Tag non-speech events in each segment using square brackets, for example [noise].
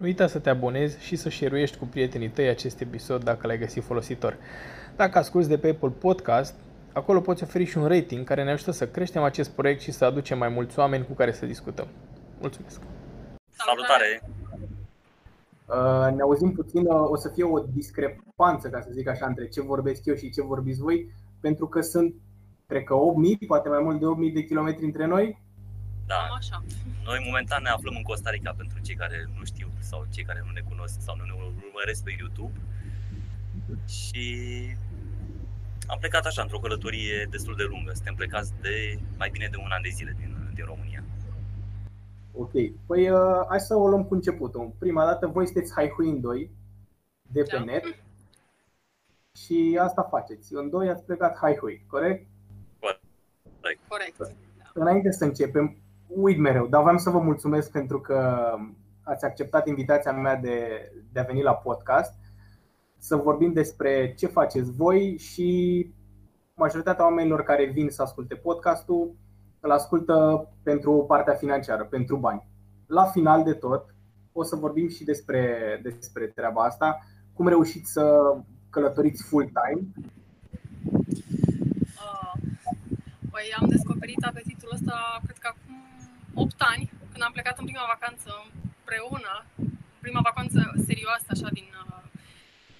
Nu uita să te abonezi și să share cu prietenii tăi acest episod dacă l-ai găsit folositor. Dacă asculti de pe Apple Podcast, acolo poți oferi și un rating care ne ajută să creștem acest proiect și să aducem mai mulți oameni cu care să discutăm. Mulțumesc! Salutare! Uh, ne auzim puțin, uh, o să fie o discrepanță, ca să zic așa, între ce vorbesc eu și ce vorbiți voi, pentru că sunt, cred că 8.000, poate mai mult de 8.000 de kilometri între noi. Da. Așa. Noi momentan ne aflăm în Costa Rica pentru cei care nu știu sau cei care nu ne cunosc sau nu ne urmăresc pe YouTube. Și am plecat așa într-o călătorie destul de lungă. Suntem plecați de mai bine de un an de zile din, din România. Ok. Păi uh, hai să o luăm cu începutul. Prima dată voi sunteți Haihuin 2 de pe da. net și asta faceți. În doi ați plecat Haihui, corect? Corect. Corect. Înainte să începem, uit mereu, dar vreau să vă mulțumesc pentru că ați acceptat invitația mea de, de a veni la podcast să vorbim despre ce faceți voi și majoritatea oamenilor care vin să asculte podcastul îl ascultă pentru partea financiară, pentru bani. La final de tot, o să vorbim și despre, despre treaba asta, cum reușiți să călătoriți full-time. Uh, păi am descoperit apetitul ăsta, cred că acum 8 ani, când am plecat în prima vacanță împreună, prima vacanță serioasă așa din, uh,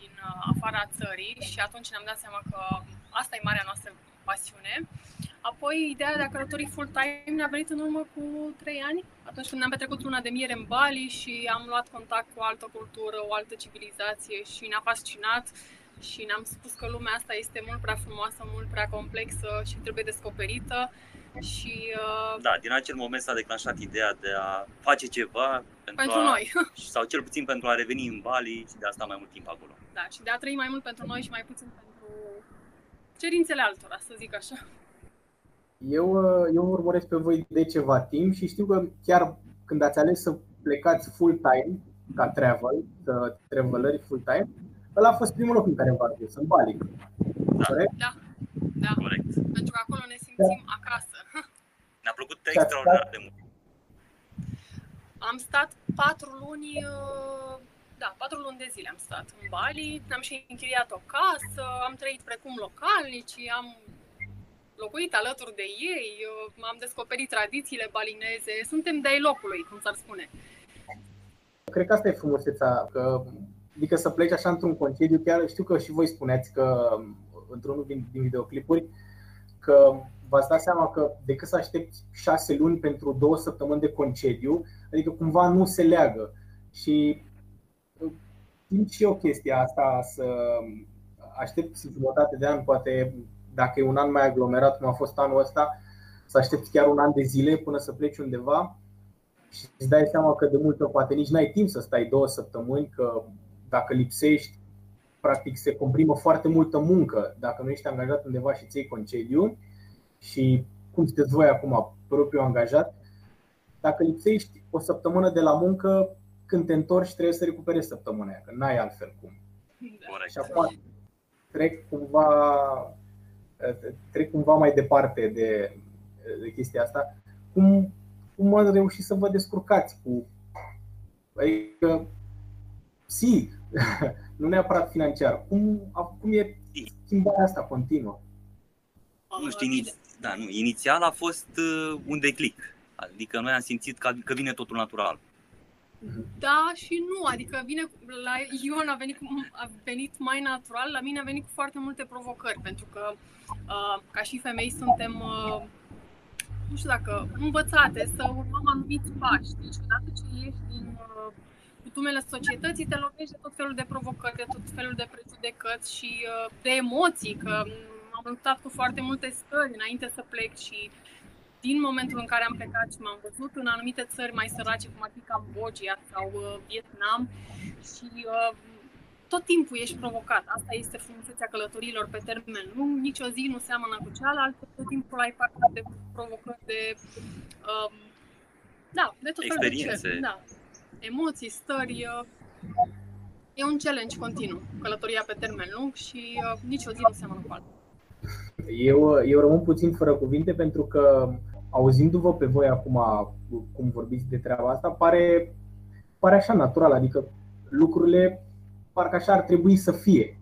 din uh, afara țării și atunci ne-am dat seama că asta e marea noastră pasiune. Apoi, ideea de a călători full-time ne-a venit în urmă cu 3 ani, atunci când ne-am petrecut luna de miere în Bali și am luat contact cu o altă cultură, o altă civilizație și ne-a fascinat și ne-am spus că lumea asta este mult prea frumoasă, mult prea complexă și trebuie descoperită și, uh, da, din acel moment s-a declanșat ideea de a face ceva pentru, pentru a, noi. [laughs] sau cel puțin pentru a reveni în Bali și de a sta mai mult timp acolo. Da, și de a trăi mai mult pentru noi și mai puțin pentru cerințele altora, să zic așa. Eu, uh, eu urmăresc pe voi de ceva timp și știu că chiar când ați ales să plecați full-time, ca travel, travelări full-time, ăla a fost primul loc în care v-ați dus, în Bali. Da. Corect? Da. Da. Corect. Pentru că acolo ne simțim da. acasă. Ne-a plăcut extraordinar de mult. Am stat patru luni, uh, da, patru luni de zile am stat în Bali, am și închiriat o casă, am trăit precum localnici, am locuit alături de ei, uh, am descoperit tradițiile balineze, suntem de locului, cum s-ar spune. Cred că asta e frumusețea, că adică să pleci așa într-un concediu, chiar știu că și voi spuneți că într-unul din, din videoclipuri, că v-ați dat seama că decât să aștepți șase luni pentru două săptămâni de concediu, adică cumva nu se leagă. Și simt și eu chestia asta să aștept jumătate de an, poate dacă e un an mai aglomerat cum a fost anul ăsta, să aștepți chiar un an de zile până să pleci undeva și îți dai seama că de multe poate nici n-ai timp să stai două săptămâni, că dacă lipsești practic se comprimă foarte multă muncă dacă nu ești angajat undeva și ții concediu și cum sunteți voi acum, propriu angajat, dacă lipsești o săptămână de la muncă, când te întorci trebuie să recuperezi săptămâna aia, că n-ai altfel cum. Corect. Și acum trec cumva, trec cumva mai departe de, de chestia asta. Cum, cum ați reușit să vă descurcați cu. Adică, si, [laughs] nu neapărat financiar. Cum, cum e schimbarea asta continuă? Nu știu, iniți, da, nu, inițial a fost uh, un declic. Adică noi am simțit că, că vine totul natural. Da și nu, adică vine la Ion a venit, a venit mai natural, la mine a venit cu foarte multe provocări, pentru că uh, ca și femei suntem, uh, nu știu dacă, învățate să urmăm anumiți pași. Deci odată ce ieși din uh, cutumele societății, te lovești de tot felul de provocări, de tot felul de prejudecăți și uh, de emoții, că am luptat cu foarte multe stări înainte să plec și din momentul în care am plecat și m-am văzut în anumite țări mai sărace, cum ar fi Cambodgia sau uh, Vietnam și uh, tot timpul ești provocat. Asta este frumusețea călătorilor pe termen lung. Nici o zi nu seamănă cu cealaltă, tot timpul ai parte de provocări, de, uh, da, de tot felul de Da emoții, stări. Uh, e un challenge continuu, călătoria pe termen lung și uh, nici o zi nu seamănă cu alta. Eu, eu rămân puțin fără cuvinte pentru că auzindu-vă pe voi acum cum vorbiți de treaba asta, pare pare așa natural, adică lucrurile parcă așa ar trebui să fie.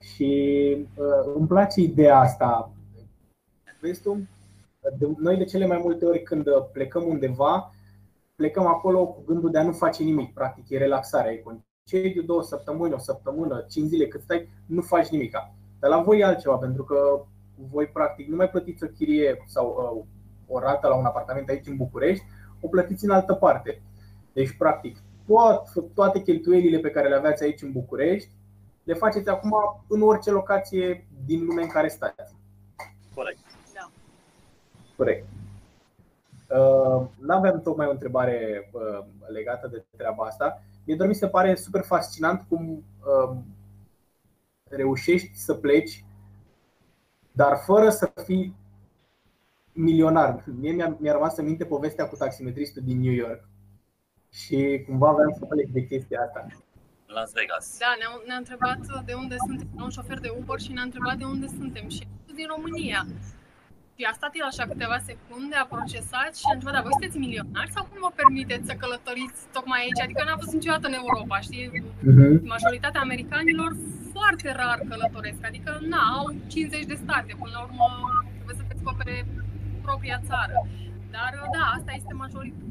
Și uh, îmi place ideea asta. Vezi tu? De, noi de cele mai multe ori când plecăm undeva, plecăm acolo cu gândul de a nu face nimic, practic, e relaxarea, e concediu, două săptămâni, o săptămână, cinci zile cât stai, nu faci nimic. Dar la voi e altceva, pentru că voi practic nu mai plătiți o chirie sau uh, o rată la un apartament aici în București, o plătiți în altă parte. Deci, practic, toate cheltuielile pe care le aveați aici în București, le faceți acum în orice locație din lume în care stați. Corect. Da. Corect. Uh, nu aveam tocmai o întrebare uh, legată de treaba asta. Mie doar mi se pare super fascinant cum uh, reușești să pleci, dar fără să fii milionar. Mie mi-a, mi-a rămas în minte povestea cu taximetristul din New York și cumva aveam să plec de chestia asta. Las Vegas. Da, ne-a, ne întrebat de unde suntem, un șofer de Uber și ne-a întrebat de unde suntem și din România. Și a stat el așa câteva secunde, a procesat și a întrebat, dar voi sunteți milionari sau cum vă permiteți să călătoriți tocmai aici? Adică n-a fost niciodată în Europa, știi? Uh-huh. Majoritatea americanilor foarte rar călătoresc, adică na, au 50 de state, până la urmă trebuie să descopere propria țară. Dar da, asta este majoritatea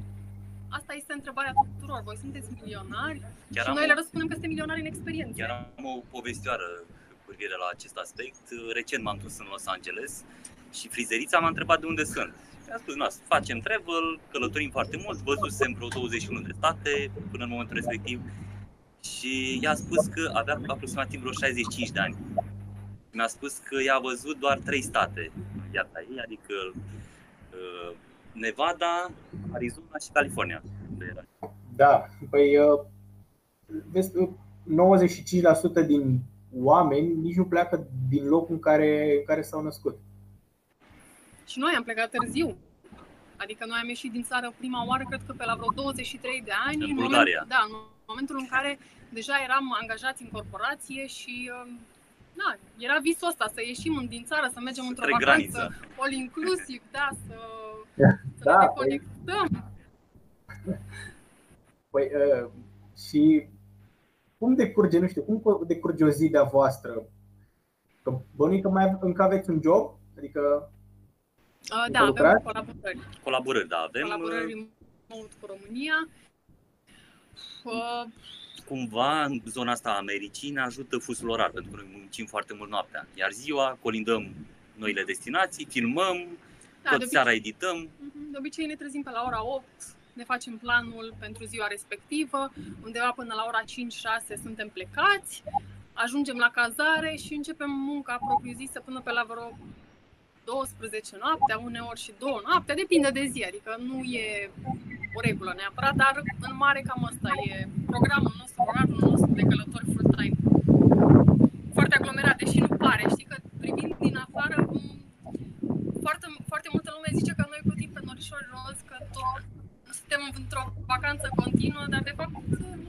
Asta este întrebarea tuturor. Voi sunteți milionari? Chiar și noi le răspundem că suntem milionari în experiență. Chiar am o povestioară cu privire la acest aspect. Recent m-am dus în Los Angeles și frizerița m-a întrebat de unde sunt. Și a spus, nu, facem travel, călătorim foarte mult, văzusem vreo 21 de state până în momentul respectiv și i-a spus că avea aproximativ vreo 65 de ani. Mi-a spus că i-a văzut doar 3 state în viața ei, adică uh, Nevada, Arizona și California. Da, păi uh, vezi, 95% din oameni nici nu pleacă din locul în care, în care s-au născut. Și noi am plecat târziu. Adică noi am ieșit din țară prima oară, cred că pe la vreo 23 de ani. În Bulgaria. Moment, da, în momentul în care deja eram angajați în corporație și uh, da, era visul ăsta, să ieșim din țară, să mergem într-o vacanță all inclusiv, da, să să da, ne conectăm. Păi, păi uh, și cum decurge, nu știu, cum decurge o zi de-a voastră? Că bănuiți că mai încă aveți un job? Adică Uh, da, avem colaborări. Colaborări, da, avem. Colaborări remote cu România. Uh, Cumva în zona asta a Americii ne ajută fusul orar, pentru că noi muncim foarte mult noaptea. Iar ziua colindăm noile destinații, filmăm, da, tot seara edităm. Mhm, de obicei ne trezim pe la ora 8, ne facem planul pentru ziua respectivă, undeva până la ora 5-6 suntem plecați, ajungem la cazare și începem munca propriu-zisă până pe la vreo 12 noaptea, uneori și 2 noaptea, depinde de zi, adică nu e o regulă neapărat, dar în mare cam asta e programul nostru, orarul nostru de călători full-time. Foarte aglomerat, deși nu pare, știi că privind din afară foarte, foarte multă lume zice că noi plătim pe norișori roz, că tot suntem într-o vacanță continuă, dar de fapt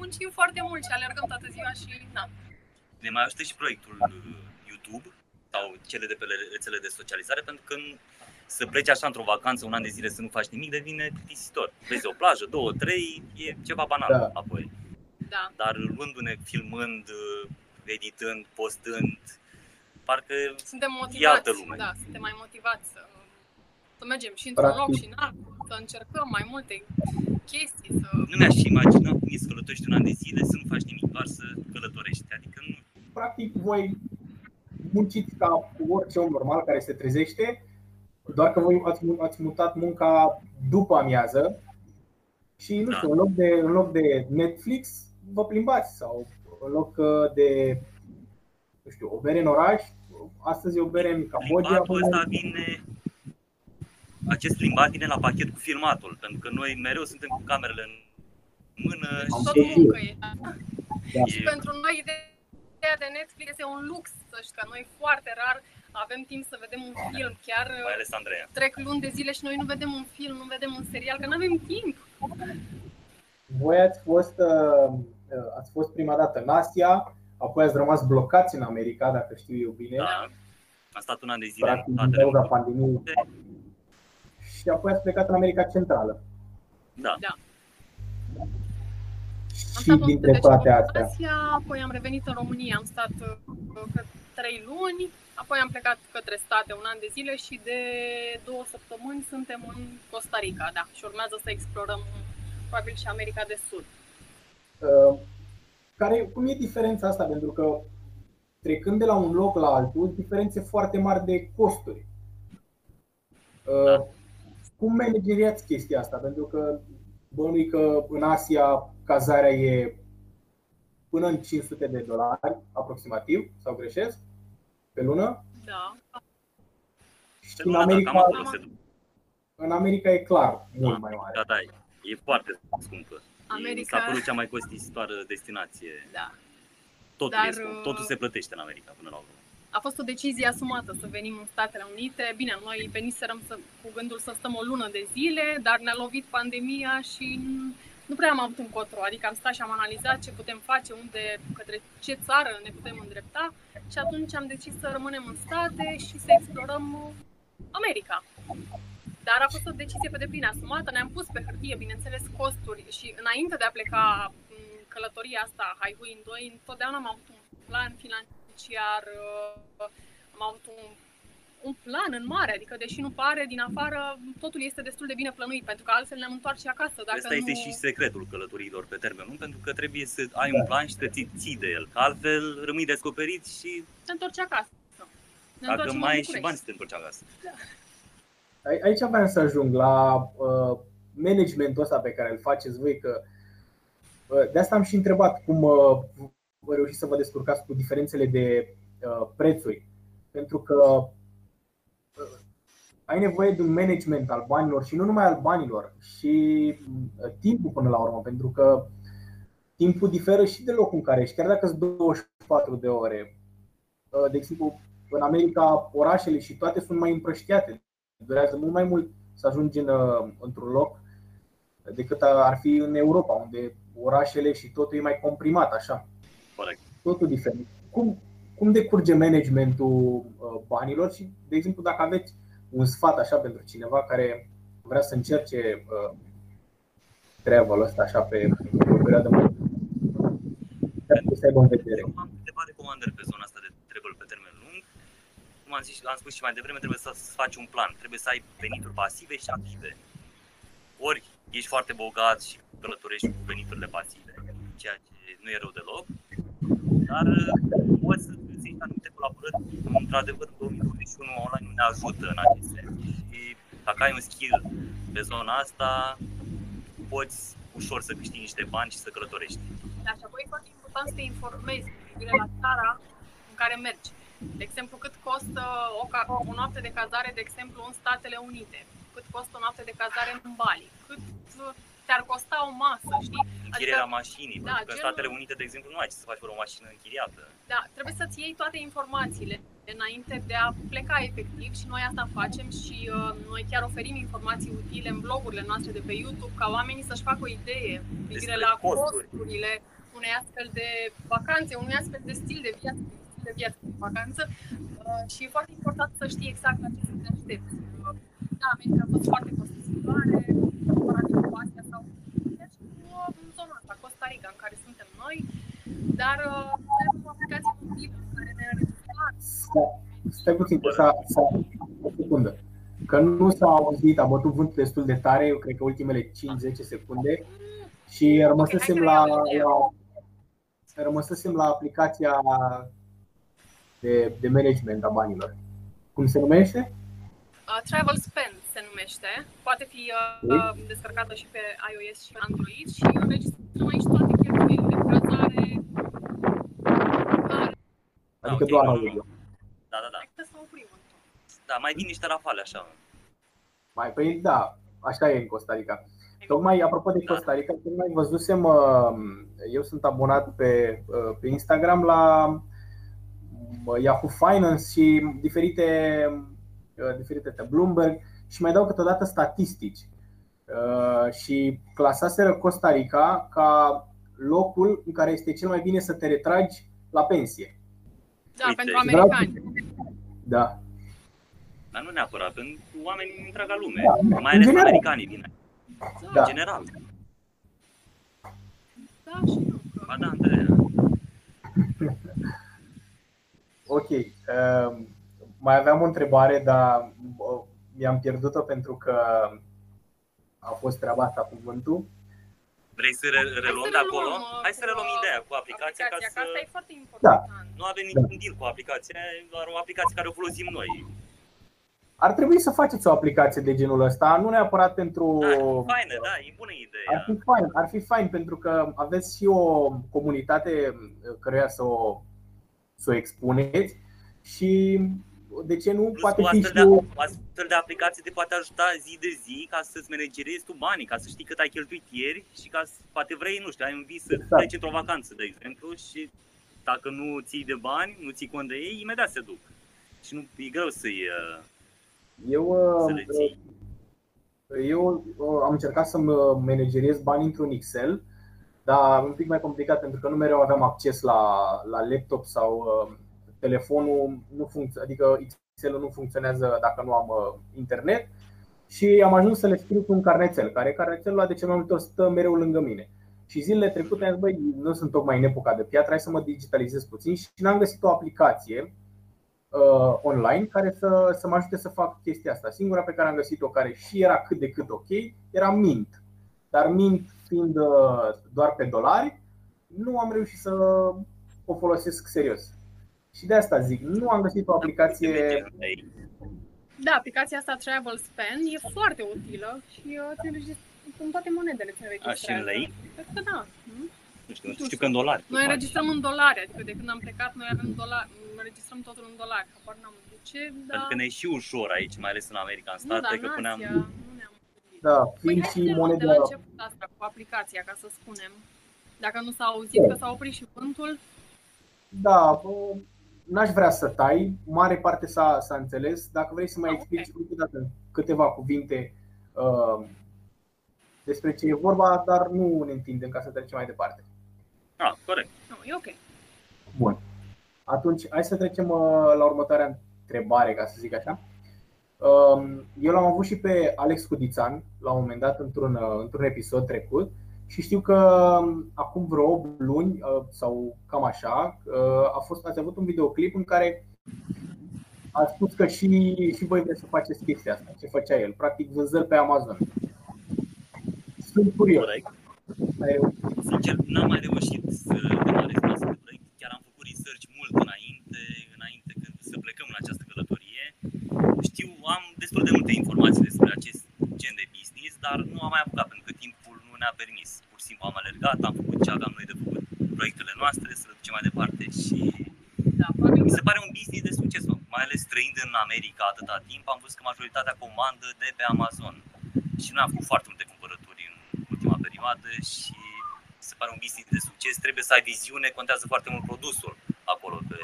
muncim foarte mult și alergăm toată ziua și na. Ne mai ajută și proiectul uh, YouTube sau cele de pe rețele de socializare, pentru că să pleci așa într-o vacanță un an de zile să nu faci nimic devine pisitor. Vezi o plajă, două, trei, e ceva banal da. apoi. Da. Dar luându-ne, filmând, uh, editând, postând, parcă suntem motivați, e lume. Da, suntem mai motivați să, să mergem și într-un loc și în alt, să încercăm mai multe chestii. Să... Nu mi-aș imagina cum e să călătorești un an de zile, să nu faci nimic, doar să călătorești. Adică nu. Practic, voi munciți ca orice om normal care se trezește, doar că voi ați, ați mutat munca după amiază și, nu da. știu, în loc, de, în loc de Netflix, vă plimbați sau în loc de nu știu, o bere în oraș, astăzi e o bere în Cambodgia. Limbatul ăsta vine, acest limbat vine la pachet cu filmatul, pentru că noi mereu suntem cu camerele în mână și tot muncă e. Da. Și pentru noi ideea de Netflix este un lux, să știi că noi foarte rar avem timp să vedem un film, chiar Mai ales Andreea. trec luni de zile și noi nu vedem un film, nu vedem un serial, că nu avem timp. Voi ați fost, uh, ați fost prima dată în Asia, Apoi ați rămas blocați în America, dacă știu eu bine. Da, am stat un an de zile Practic, în cauza pandemiei. Și apoi ați plecat în America Centrală. Da. da. Am Și stat 110 dintre luni toate în astea, Asia, apoi am revenit în România, am stat uh, cred, 3 luni, apoi am plecat către state un an de zile și de două săptămâni suntem în Costa Rica, da, și urmează să explorăm probabil și America de Sud. uh, care, cum e diferența asta? Pentru că trecând de la un loc la altul, sunt diferențe foarte mari de costuri. Uh, Cum manageriați chestia asta? Pentru că bănui că în Asia cazarea e până în 500 de dolari aproximativ, sau greșesc, pe lună. Da, Și Pe în luna, da, America, cam acolo se duce. în America e clar mult mai mare. Da, da, e foarte scumpă. E, mi America- s-a părut cea mai costisitoară destinație. da. Totul, Dar, e scump. uh, Totul se plătește în America până la urmă. A fost o decizie asumată să venim în Statele Unite. Bine, noi veniserăm să, cu gândul să stăm o lună de zile, dar ne-a lovit pandemia și nu prea am avut încotro. Adică am stat și am analizat ce putem face, unde, către ce țară ne putem îndrepta și atunci am decis să rămânem în state și să explorăm America. Dar a fost o decizie pe deplin asumată, ne-am pus pe hârtie, bineînțeles, costuri și înainte de a pleca în călătoria asta, Highway în 2, întotdeauna am avut un plan financiar, uh, am avut un, un plan în mare, adică deși nu pare din afară, totul este destul de bine plănuit, pentru că altfel ne-am întoarce acasă. Dacă Asta este nu... și secretul călătoriilor pe termen lung, pentru că trebuie să ai un plan și să ții, ții de el, că altfel rămâi descoperit și ne întorci acasă. Ne dacă întoarcem mai în ai și București. bani să te întorci acasă. Ai- Aici vreau să ajung la uh, managementul ăsta pe care îl faceți voi, că uh, de asta am și întrebat cum uh, vă reușiți să vă descurcați cu diferențele de uh, prețuri. Pentru că uh, ai nevoie de un management al banilor și nu numai al banilor, și uh, timpul până la urmă, pentru că timpul diferă și de locul în care ești, chiar dacă sunt 24 de ore. Uh, De exemplu, în America, orașele și toate sunt mai împrăștiate durează mult mai mult să ajungi în, uh, într-un loc decât ar fi în Europa, unde orașele și totul e mai comprimat, așa. Corect. Totul diferit. Cum, cum decurge managementul uh, banilor și, de exemplu, dacă aveți un sfat așa pentru cineva care vrea să încerce uh, travel ăsta așa pe, pe o perioadă mai trebuie să aibă în vedere. Eu am câteva recomandări pe zona asta de travel pe termen lung. Cum am, zis, am spus și mai devreme, trebuie să faci un plan. Trebuie să ai venituri pasive și active. Ori ești foarte bogat și călătorești cu veniturile pasive, ceea ce nu e rău deloc, dar uh, poți să găsești anumite colaborări. Într-adevăr, în 2021 online nu ne ajută în acest sens. Și dacă ai un skill pe zona asta, poți ușor să câștigi niște bani și să călătorești. Da, și apoi e foarte important să te informezi cu privire la țara în care mergi. De exemplu, cât costă o, ca- o noapte de cazare, de exemplu, în Statele Unite, cât costă o noapte de cazare în Bali, cât uh, te-ar costa o masă, știi? Închirierea mașinii, da, pentru că în genul- Statele Unite, de exemplu, nu ai ce să faci fără o mașină închiriată. Da, trebuie să-ți iei toate informațiile înainte de a pleca efectiv și noi asta facem și uh, noi chiar oferim informații utile în blogurile noastre de pe YouTube ca oamenii să-și facă o idee cu privire Despre la costuri. costurile unei astfel de vacanțe, unui astfel de stil de viață, stil de viață de vacanță uh, și e foarte important să știi exact la ce să te aștepți. Uh, Da, America a fost foarte costisitoare, comparativ cu Asia sau deci, uh, în zona asta, Costa Rica, în care suntem noi, dar uh, noi avem o aplicație mobilă care ne înregistrat. Stai- Stai puțin, că s-a, s-a, o secundă. Că nu s-a auzit, a bătut vântul destul de tare, eu cred că ultimele 5-10 secunde și rămăsesem Ok, la, hai că reiau la, rămăsesem la aplicația de, de management a banilor. Cum se numește? Uh, Travel Spend se numește, poate fi uh, uh, descărcată și pe iOS și pe Android și înregistrăm aici toate cheltuielile, cazare, mâncare. Adică ok, doar nu, nu. audio. Da, da, da. Hai că să oprim un pic. Da, mai vin niște rafale așa. Mai păi da, așa e în Costa Rica. Tocmai apropo de Costa Rica, tocmai văzusem, uh, eu sunt abonat pe, uh, pe Instagram la uh, Yahoo Finance și diferite, uh, diferite pe Bloomberg și mai dau câteodată statistici. Uh, Și clasaseră Costa Rica ca locul în care este cel mai bine să te retragi la pensie. Da, Uite, pentru americani. Da. Dar nu neapărat, pentru oameni din întreaga lume. Da, mai în ales general. americanii vin. Da. În general. da și nu. Că... Ba da, Andreea. Ok. Uh, mai aveam o întrebare, dar uh, mi-am pierdut-o pentru că a fost treaba asta cu vântul. Vrei să re- reluăm de acolo? uh, Hai să cu, reluăm uh, ideea cu aplicația, ca aplicația, să... că asta e foarte important. Nu avem niciun deal cu aplicația, e doar o aplicație care o folosim noi. Ar trebui să faceți o aplicație de genul ăsta, nu neapărat pentru. Da, faină, da, e bună Ar ideea. fi fain, ar fi fain pentru că aveți și o comunitate căreia să o, să o expuneți și de ce nu Plus poate cu fi astfel și de, o, o astfel de aplicație te poate ajuta zi de zi ca să-ți managerezi tu banii, ca să știi cât ai cheltuit ieri și ca să, poate vrei, nu știu, ai un vis să Exact. pleci într-o vacanță, de exemplu, și dacă nu ții de bani, nu ții cont de ei, imediat se duc. Și nu e greu să-i, uh, eu, să le ții. eu uh, am încercat să-mi manageriez bani într-un Excel, dar un pic mai complicat pentru că nu mereu aveam acces la, la laptop sau uh, telefonul, nu funcț- adică Excel-ul nu funcționează dacă nu am uh, internet și am ajuns să le scriu pe un carnețel, care carnețelul ăla de ce mai multe ori stă mereu lângă mine. Și zilele trecute am zis, băi, nu sunt tocmai în epoca de piatră, hai să mă digitalizez puțin și n-am găsit o aplicație uh, online care să, să mă ajute să fac chestia asta. Singura pe care am găsit-o care și era cât de cât ok era Mint. Dar Mint fiind uh, doar pe dolari, nu am reușit să o folosesc serios. Și de asta zic, nu am găsit o aplicație Da, aplicația asta Travel Spend e foarte utilă și uh, ți înregistrează în toate monedele ți A, înregistrează. și în lei? Cred că da. nu? Nu știu, știu că în dolari. Noi înregistrăm în dolari, adică de când am plecat noi avem dolari, înregistrăm totul în dolari. Habar n-am de ce, dar Pentru că ne e și ușor aici, mai ales în America, în nu, dar state, în că puneam... Asia nu ne-am gândit. Da, Păi fiind hai și să luăm de moneda la început asta cu aplicația, ca să spunem. Dacă nu s-a auzit că s-a oprit și vântul, Da, bă, n-aș vrea să tai, mare parte s-a, s-a înțeles. Dacă vrei să mai Ah, explici încă o dată în câteva cuvinte uh, despre ce e vorba, dar nu ne întindem ca să trecem mai departe. Ah, corect. nu, e ok. Bun. Atunci, hai să trecem uh, la următoarea întrebare, ca să zic așa. Um, Eu l-am avut și pe Alex Cudițan la un moment dat într-un, uh, într-un episod trecut și știu că um, acum vreo 8 luni uh, sau cam așa uh, a fost, ați avut un videoclip în care a spus că și, și voi vreți să faceți chestia asta, ce făcea el, practic vânzări pe Amazon. Sunt curios. Corect. Ai reușit? Sincer, n-am mai reușit să demarez un astfel de proiect. Chiar am făcut research mult înainte, înainte când să plecăm în această călătorie. Știu, am destul de multe informații despre acest gen de business, dar nu am mai apucat pentru că timpul nu ne-a permis. Pur și simplu am alergat, am făcut ce aveam noi de făcut, proiectele noastre, să le ducem mai departe și Da, probabil mi că se pare un business de succes, mă. mai ales trăind în America atâta timp, am văzut că majoritatea comandă de pe Amazon. Și nu am făcut foarte multe cumpărături în ultima perioadă și mi se pare un business de succes. Trebuie să ai viziune, contează foarte mult produsul acolo pe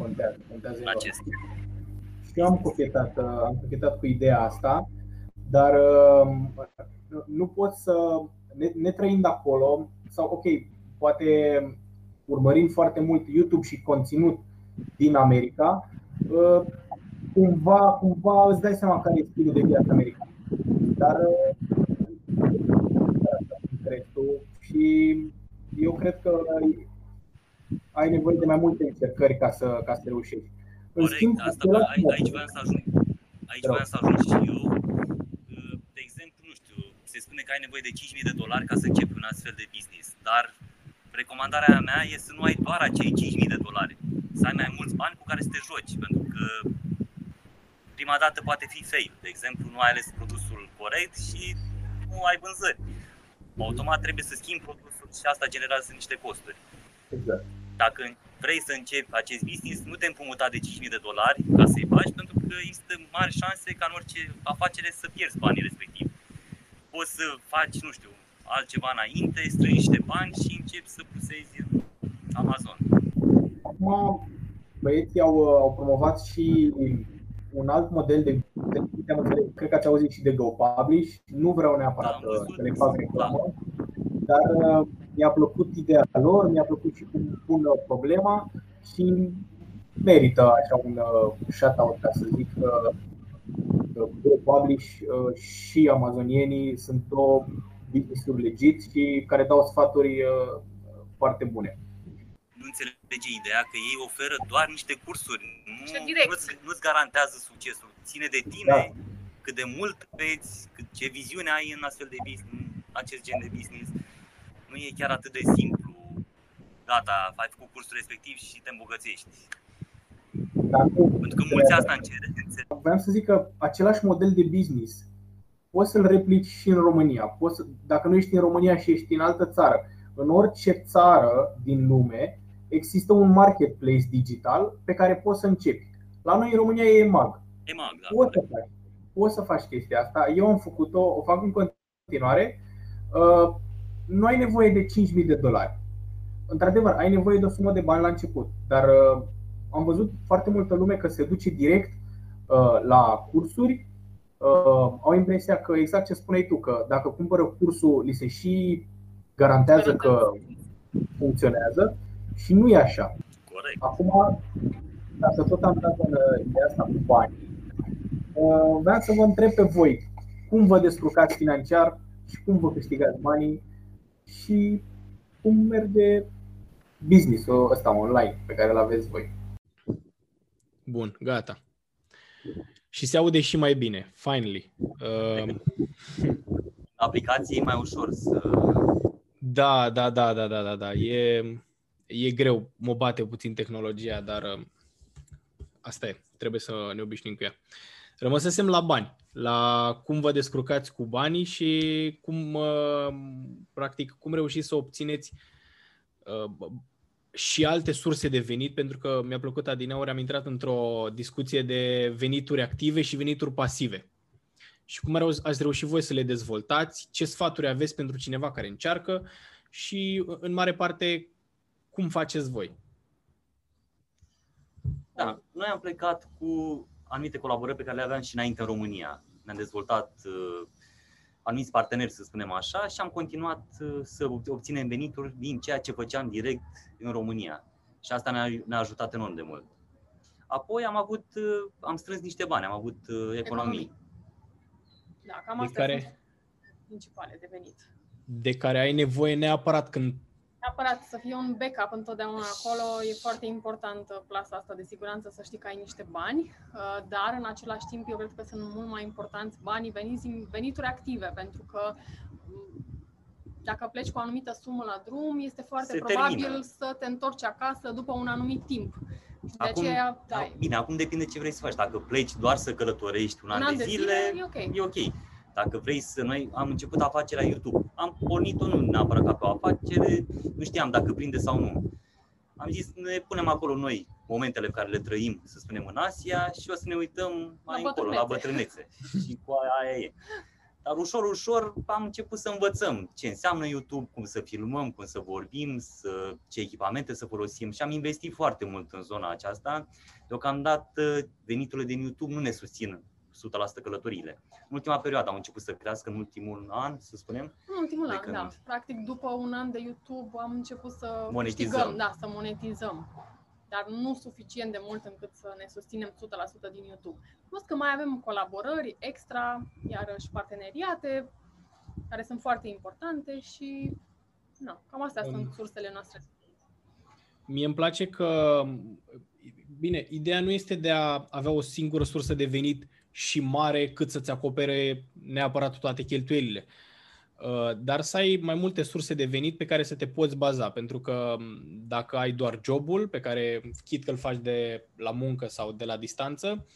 Contează, contează în enorm. acest. Și eu am cochetat, uh, am cochetat cu ideea asta, dar uh, nu pot să, ne, ne trăind acolo, sau ok, poate urmărim foarte mult YouTube și conținut din America, uh, cumva, cumva îți dai seama care e stilul de viață american. Dar uh, restul și eu cred că ai nevoie de mai multe încercări ca să, ca să reușești. În Corect, schimb, asta, același aici, mod- aici vreau să ajung. Aici Te rog. vreau să ajung și eu. Uh, De exemplu, nu știu, se spune că ai nevoie de 5.000 de dolari ca să începi un astfel de business, dar recomandarea mea e să nu ai doar acei 5.000 de dolari, să ai mai mulți bani cu care să te joci, pentru că prima dată poate fi fail. De exemplu, nu ai ales produsul corect și nu ai vânzări. Automat trebuie să schimbi produsul și asta generează niște costuri Exact. dacă vrei să începi acest business, nu te împrumuta de 5.000 de dolari ca să-i faci, pentru că există mari șanse ca în orice afacere să pierzi banii respectiv. Poți să faci, nu știu, altceva înainte, strângi niște bani și începi să pusezi în Amazon. Acum, băieții au, au promovat și un alt model de de- am înțeles, cred că ați auzit și de GoPublish. Nu vreau neapărat Da, am uh, văzut. să le fac reclamă, dar uh, mi-a plăcut ideea lor, mi-a plăcut și cum pun uh, problema și merită așa un uh, shout-out, ca să zic, că că GoPublish uh, și amazonienii sunt două business-uri legit și care dau sfaturi uh, foarte bune. Nu înțelege ideea că ei oferă doar niște cursuri, Ce nu, direct. nu-ți, nu-ți garantează succesul. Ține de tine Da. cât de mult vezi, cât, ce viziune ai în astfel de business, în acest gen de business. Nu e chiar atât de simplu. Gata, ai făcut cursul respectiv și te îmbogățești. Dar nu, Pentru că mulți asta încerc. Vreau să zic că același model de business poți să-l replici și în România. Poți să, dacă nu ești în România și ești în altă țară, în orice țară din lume există un marketplace digital pe care poți să începi. La noi în România e EMAG. E mag, da. Poți să faci, poți să faci chestia asta. Eu am făcut-o, o fac în continuare. Uh, Nu ai nevoie de 5.000 de dolari. Într-adevăr, ai nevoie de o sumă de bani la început, dar uh, am văzut foarte multă lume că se duce direct uh, la cursuri. Uh, Au impresia că, exact ce spuneai tu, că dacă cumpără cursul, li se și garantează că funcționează și nu e așa. Corect. Acum, dacă tot am dat în uh, ideea asta cu bani, uh, vreau să vă întreb pe voi cum vă descurcați financiar și cum vă câștigați banii și cum merge business-ul ăsta online pe care îl aveți voi. Bun, gata. Și se aude și mai bine, finally. Uh, Aplicații e mai ușor să... da, da, da, da, da, da, da. E, e greu, mă bate puțin tehnologia, dar uh, asta e, trebuie să ne obișnuim cu ea. Rămăsesem la bani, la cum vă descurcați cu banii și cum, uh, practic, cum reușiți să obțineți uh, și alte surse de venit, pentru că mi-a plăcut adineauri, am intrat într-o discuție de venituri active și venituri pasive. Și cum reu- ați reușit voi să le dezvoltați, ce sfaturi aveți pentru cineva care încearcă și, în mare parte, cum faceți voi. Da, noi am plecat cu anumite colaborări pe care le aveam și înainte în România. Ne-am dezvoltat uh, anumiți parteneri, să spunem așa, și am continuat uh, să obținem venituri din ceea ce făceam direct în România. Și asta ne-a, ne-a ajutat enorm de mult. Apoi am avut, uh, am strâns niște bani, am avut uh, economii. Economii. Da, cam De astea care- sunt principale de venit. De care ai nevoie neapărat când Neapărat să fie un backup întotdeauna acolo, e foarte importantă plasa asta de siguranță, să știi că ai niște bani, uh, dar în același timp eu cred că sunt mult mai importanți banii veniți din venituri active, pentru că m, dacă pleci cu o anumită sumă la drum, este foarte Se probabil termină. să te întorci acasă după un anumit timp. Și de Acum, aceea, da, Da, Bine, acum depinde ce vrei să faci. Dacă pleci doar să călătorești un, un an de zile e ok. e ok. Dacă vrei să noi am început afacerea YouTube. Am pornit-o nu neapărat ca pe o afacere, nu știam dacă prinde sau nu. Am zis, ne punem acolo noi momentele pe care le trăim, să spunem, în Asia și o să ne uităm mai încolo, la bătrânețe. [laughs] și cu aia e. Dar ușor, ușor am început să învățăm ce înseamnă YouTube, cum să filmăm, cum să vorbim, să, ce echipamente să folosim și am investit foarte mult în zona aceasta. Deocamdată veniturile din YouTube nu ne susțin 100% călătoriile. În ultima perioadă au început să crească, în ultimul an, să spunem. În ultimul de an, când- da. Practic, după un an de YouTube am început să Monetizăm. câștigăm, da, să monetizăm. Dar nu suficient de mult încât să ne susținem 100% din YouTube. Plus că mai avem colaborări extra, iarăși parteneriate, care sunt foarte importante și na, cam astea Um. sunt sursele noastre. Mie îmi place că, bine, ideea nu este de a avea o singură sursă de venit și mare cât să-ți acopere neapărat toate cheltuielile, Uh, dar să ai mai multe surse de venit pe care să te poți baza, pentru că m, dacă ai doar jobul pe care chit că îl faci de la muncă sau de la distanță,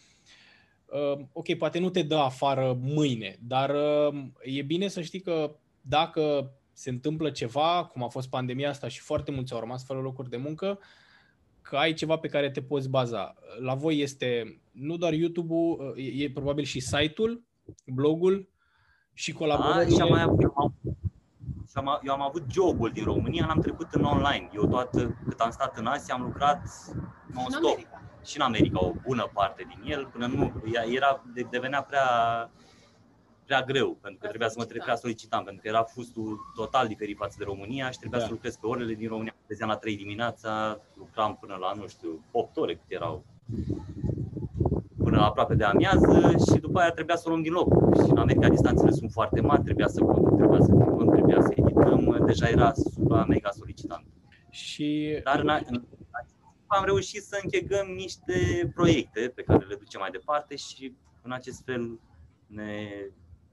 uh, ok, poate nu te dă afară mâine, dar uh, e bine să știi că dacă se întâmplă ceva, cum a fost pandemia asta și foarte mulți au rămas fără locuri de muncă, că ai ceva pe care te poți baza. La voi este nu doar YouTube-ul, e, e probabil și site-ul, blogul și Da, colaborările. și am mai avut, eu, am, și am, eu am avut jobul din România, l-am trecut în online. Eu toată, cât am stat în Asia, am lucrat În non-stop. America. și în America o bună parte din el, până nu, era, de- devenea prea, prea greu, pentru că Prea trebuia să mă solicitant. prea solicitant, pentru că era fustul total diferit față de România și trebuia Da. să lucrez pe orele din România. Trezeam la 3 dimineața, lucram până la, nu știu, 8 ore cât erau. Până până aproape de amiază și după aia trebuia să o luăm din loc. Și în America distanțele sunt foarte mari, trebuia să conduc, trebuia să filmăm, trebuia să edităm, deja era supra mega solicitant. Și Dar în, în, am reușit să închegăm niște proiecte pe care le ducem mai departe și în acest fel ne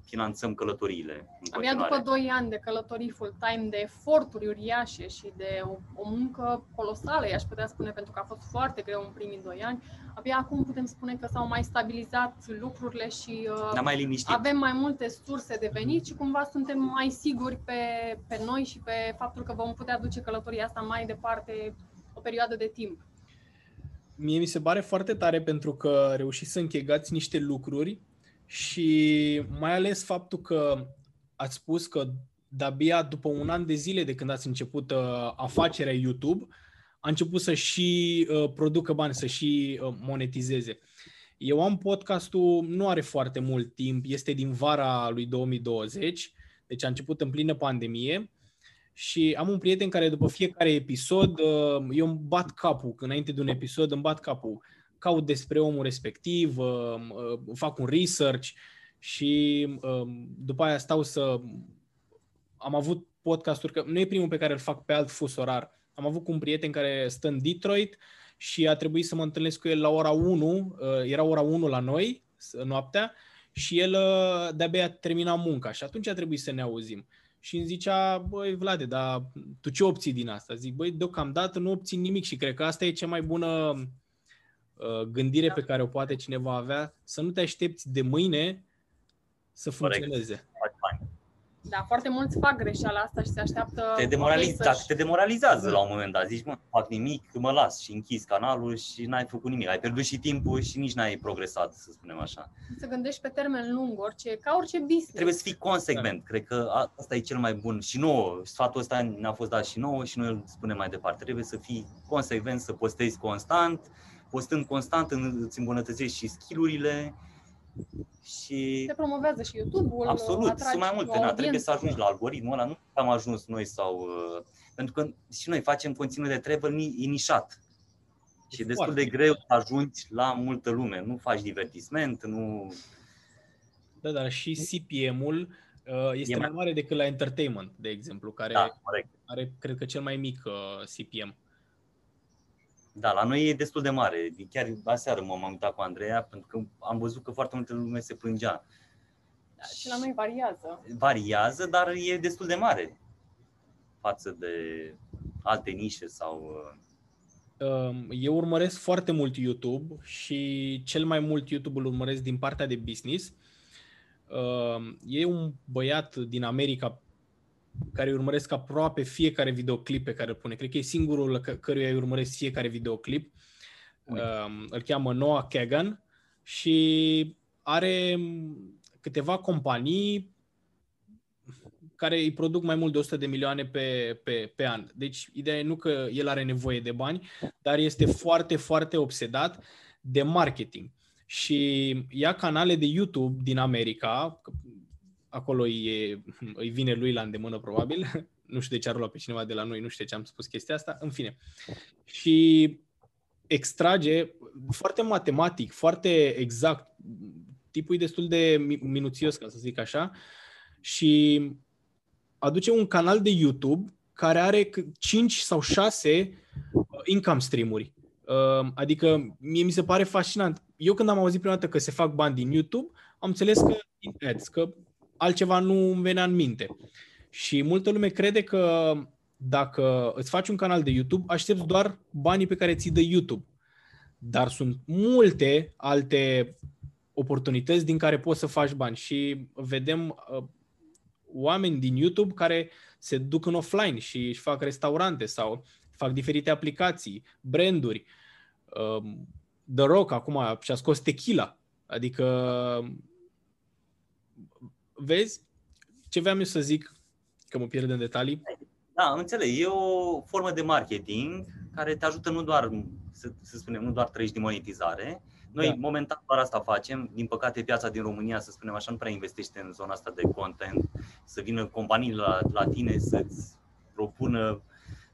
finanțăm călătoriile în Abia continuare. după 2 ani de călătorii full-time, de eforturi uriașe și de o, o muncă colosală, i-aș putea spune, pentru că a fost foarte greu în primii 2 ani, abia acum putem spune că s-au mai stabilizat lucrurile și uh, Ne-am mai liniștit. avem mai multe surse de venit și cumva suntem mai siguri pe, pe noi și pe faptul că vom putea duce călătoria asta mai departe o perioadă de timp. mie mi se pare foarte tare pentru că reușiți să închegați niște lucruri și mai ales faptul că ați spus că de-abia după un an de zile de când ați început uh, afacerea YouTube, a început să și uh, producă bani, să și uh, monetizeze. Eu am podcastul, nu are foarte mult timp, este din vara lui 2020, deci a început în plină pandemie și am un prieten care după fiecare episod, uh, eu îmi bat capul, că înainte de un episod îmi bat capul, caut despre omul respectiv, uh, uh, fac un research și uh, după aia stau să... Am avut podcasturi, că nu e primul pe care îl fac pe alt fus orar. Am avut cu un prieten care stă în Detroit și a trebuit să mă întâlnesc cu el la ora 1, era ora 1 la noi, noaptea, și el de-abia termina munca și atunci a trebuit să ne auzim și îmi zicea, băi Vlade, dar tu ce obții din asta? Zic, băi, deocamdată nu obții nimic și cred că asta e cea mai bună uh, gândire Da. pe care o poate cineva avea, să nu te aștepți de mâine să Corect. funcționeze. Faci bani. Da, foarte mulți fac greșeala asta și se așteaptă... Te, ok, demoraliza, să-și- te demoralizează la un moment dat. Zici, mă, nu fac nimic, mă las și închizi canalul și n-ai făcut nimic. Ai pierdut și timpul și nici n-ai progresat, să spunem așa. să gândești pe termen lung, orice, ca orice business. Trebuie să fii consecvent. Cred că a- asta e cel mai bun. Și nouă, sfatul ăsta ne-a fost dat și nouă și noi îl spunem mai departe. Trebuie să fii consecvent, să postezi constant. Postând constant în- îți îmbunătățești și skillurile și Se promovează și YouTube-ul, Absolut, atragi sunt mai o multe. Na, trebuie audiență. să ajungi la algoritmul ăla, nu am ajuns noi sau... Uh, pentru că și noi facem conținut de travel ni- e nișat. Și e destul Foarte. de greu să ajungi la multă lume. Nu faci divertisment, nu... Da, dar și CPM-ul uh, este E mai mai- mare decât la entertainment, de exemplu, care Da, corect. are, cred că, cel mai mic uh, CPM. Da, la noi e destul de mare. Chiar aseară m-am uitat cu Andreea pentru că am văzut că foarte multe lume se plângea. Da, și la noi variază. Variază, dar e destul de mare față de alte nișe sau... uh, Um, Eu urmăresc foarte mult YouTube și cel mai mult YouTube îl urmăresc din partea de business. Um, E un băiat din America care îi urmăresc aproape fiecare videoclip pe care îl pune. Cred că e singurul că- căruia îi urmăresc fiecare videoclip. Ui. Um, Îl cheamă Noah Kagan și are câteva companii care îi produc mai mult de 100 de milioane pe, pe, pe an. Deci, ideea e nu că el are nevoie de bani, dar este foarte, foarte obsedat de marketing. Și ia canale de YouTube din America, că acolo e, îi vine lui la îndemână probabil, [laughs] nu știu de ce ar lua pe cineva de la noi, nu știu de ce am spus chestia asta, în fine. Și extrage foarte matematic, foarte exact, tipul e destul de mi- minuțios, ca să zic așa, și aduce un canal de YouTube care are 5 sau 6 income stream-uri. Uh, Adică mie mi se pare fascinant. Eu când am auzit prima dată că se fac bani din YouTube, am înțeles că din ads, că altceva nu îmi venea în minte. Și multă lume crede că dacă îți faci un canal de YouTube, aștepți doar banii pe care ți-i dă YouTube. Dar sunt multe alte oportunități din care poți să faci bani și vedem uh, oameni din YouTube care se duc în offline și își fac restaurante sau fac diferite aplicații, branduri. Um, The Rock acum și-a scos tequila. Adică, vezi, ce vreau eu să zic, că mă pierd în detalii, Da, înțeleg. E o formă de marketing care te ajută nu doar, să, să spunem, nu doar trăiești din monetizare. Noi Da. da. momentan doar asta facem. Din păcate, piața din România, să spunem așa, nu prea investește în zona asta de content. Să vină companii la, la tine să-ți propună,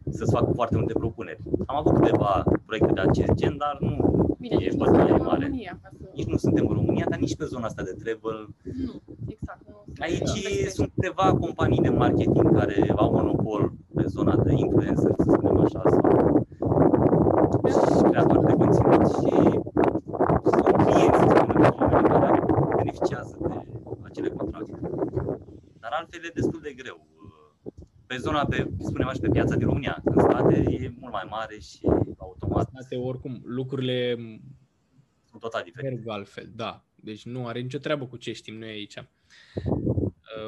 să-ți facă foarte multe propuneri. Am avut câteva proiecte de acest gen, dar nu, Bine, e nici nu bătaie suntem în mare. România, ca să... Nici nu suntem în România, dar nici pe zona asta de travel. Nu, exact. Nu Aici suntem sunt câteva companii de marketing care au monopol pe zona de influencer, să spunem așa, sau și creatori de conținut și sunt clienți, să spunem, așa, oameni care beneficiază de acele contracte. Dar altfel e destul de greu. Pe zona, pe, spunem așa, pe piața din România, în state e mult mai mare și automat State, oricum, lucrurile sunt total diferite. merg altfel, da. Deci nu are nicio treabă cu ce știm noi aici.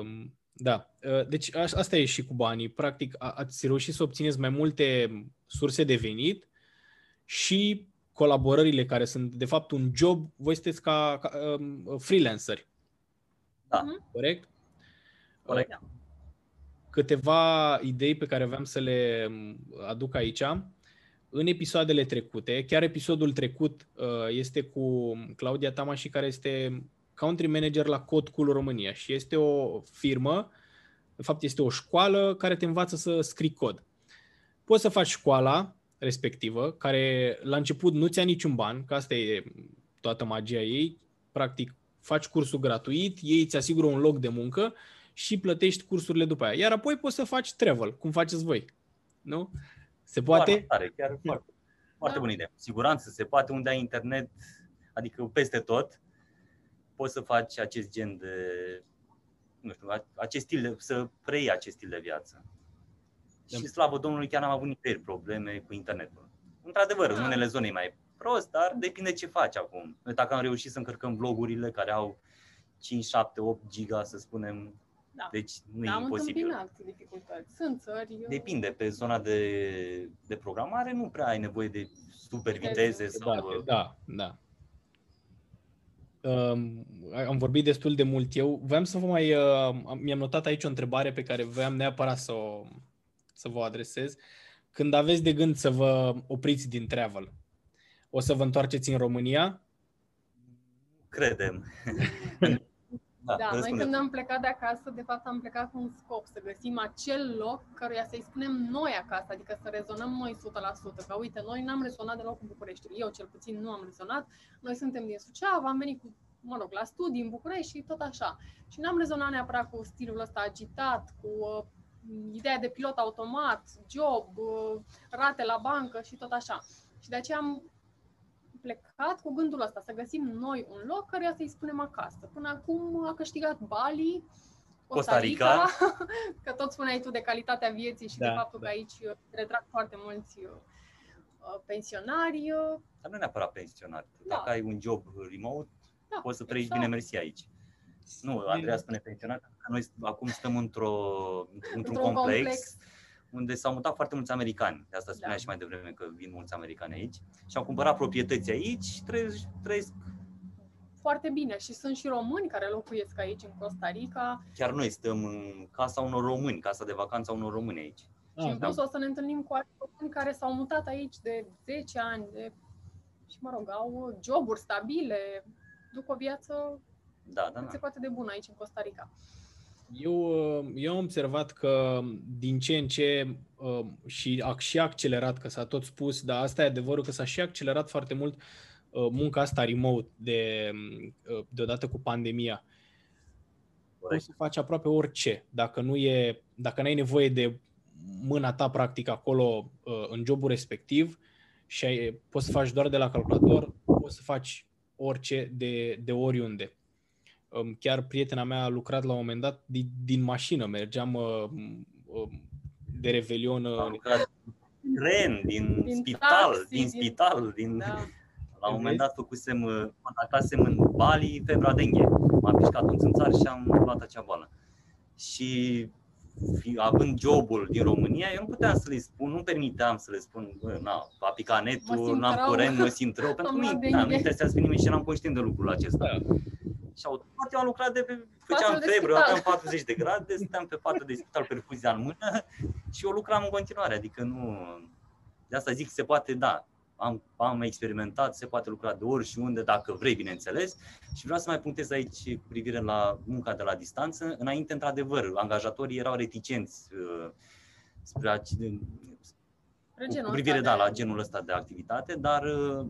Um, da, Uh, deci a- asta e și cu banii. Practic, a- ați reușit să obțineți mai multe surse de venit și colaborările care sunt, de fapt, un job. Voi sunteți ca, ca um, freelanceri, Da, Mhm. corect? corect. Uh, câteva idei pe care aveam să le um, aduc aici. În episoadele trecute, chiar episodul trecut uh, este cu Claudia Tamași, care este country manager la Code Cool România și este o firmă, de fapt este o școală care te învață să scrii cod. Poți să faci școala respectivă, care la început nu ți-a niciun ban, că asta e toată magia ei, practic faci cursul gratuit, ei îți asigură un loc de muncă și plătești cursurile după aia. Iar apoi poți să faci travel, cum faceți voi. Nu? Se poate? Foarte tare, chiar foarte, foarte Da. bună idee. Siguranță, se poate unde ai internet, adică peste tot, poți să faci acest gen de, nu știu, a- acest stil de, să preiei acest stil de viață. Da. Și slavă Domnului, chiar n-am avut nicăieri probleme cu internetul. Într-adevăr, în Da. unele zone e mai prost, dar depinde ce faci acum. Noi Dacă am reușit să încărcăm blogurile care au 5, 7, 8 giga, să spunem, Da. deci nu Da, e am imposibil. întâmpinat dificultăți. Sunt țări... eu- Depinde, pe zona de, de programare nu prea ai nevoie de super viteze sau... Da, da, da. Um, am vorbit destul de mult eu. Vreau să vă mai... Uh, am- mi-am notat aici o întrebare pe care voiam neapărat să, o, să vă o adresez. Când aveți de gând să vă opriți din travel, o să vă întoarceți în România? Credem. [laughs] Da, noi răspunde. când am plecat de acasă, de fapt am plecat cu un scop, să găsim acel loc căruia să-i spunem noi acasă, adică să rezonăm noi 100%, că uite, noi n-am rezonat deloc cu Bucureștiul, eu cel puțin nu am rezonat, noi suntem din Suceava, am venit cu, mă rog, la studii în București și tot așa. Și n-am rezonat neapărat cu stilul ăsta agitat, cu uh, ideea de pilot automat, job, uh, rate la bancă și tot așa. Și de aceea am plecat cu gândul ăsta, să găsim noi un loc căruia să-i spunem acasă. Până acum a câștigat Bali, Costa Costa Rica, Rica. [laughs] că tot spuneai tu de calitatea vieții și Da, de faptul da. că aici uh, retrag foarte mulți uh, uh, pensionari. uh, Dar nu neapărat pensionar. Da. Dacă ai un job remote, Da, poți să trăiești exact. bine mersi aici. Nu, Andreea spune pensionar, că noi acum stăm într-o, într-un, Într-un complex, complex. Unde s-au mutat foarte mulți americani. De asta spunea Da. și mai devreme că vin mulți americani aici. Și au cumpărat proprietăți aici și trăiesc, trăiesc Foarte bine și sunt și români care locuiesc aici în Costa Rica chiar noi stăm în casa unor români, casa de vacanță a unor români aici. și în Ah, plus o să ne întâlnim cu alți români care s-au mutat aici de 10 ani de, și mă rog, au joburi stabile, duc o viață Da, da, cât se da. poate de bună aici în Costa Rica. Eu, uh, eu am observat că din ce în ce uh, și a și accelerat, că s-a tot spus, dar asta e adevărul că s-a și accelerat foarte mult uh, munca asta remote de, uh, deodată cu pandemia. Poți să faci aproape orice. Dacă nu e, dacă n-ai nevoie de mâna ta practic acolo uh, în jobul respectiv și ai, poți să faci doar de la calculator, poți să faci orice de, de oriunde. Um, Chiar prietena mea a lucrat la un moment dat din, din mașină. Mergeam uh, uh, de revelion. Am Uh, lucrat din tren, din, Din spital, taxi, din din- spital, din... Da. La un moment dat făcusem, uh, contactasem în Bali febra dengue. M-a pișcat un țânțar și am luat acea boală. Și fi, având jobul din România, eu nu puteam să le spun, nu permiteam să le spun, bă, na, a picat Mă netul, simt n-am rău. curent, mă simt rău, pentru [laughs] Am că luat nu, dengue. da, nu interesează pe nimeni și eram conștient de lucrul acesta. da. Și automat eu am lucrat de pe, făceam Patul de febră, spital. aveam 40 de grade, stăteam pe patul de spital, perfuzia în mână și eu lucram în continuare, adică nu... De asta zic, se poate, da, am, am experimentat, se poate lucra de ori și unde, dacă vrei, bineînțeles. Și vreau să mai punctez aici cu privire la munca de la distanță. Înainte, într-adevăr, angajatorii erau reticenți uh, spre ace- Spre genul cu privire ăsta da, de- la genul ăsta de activitate, dar uh,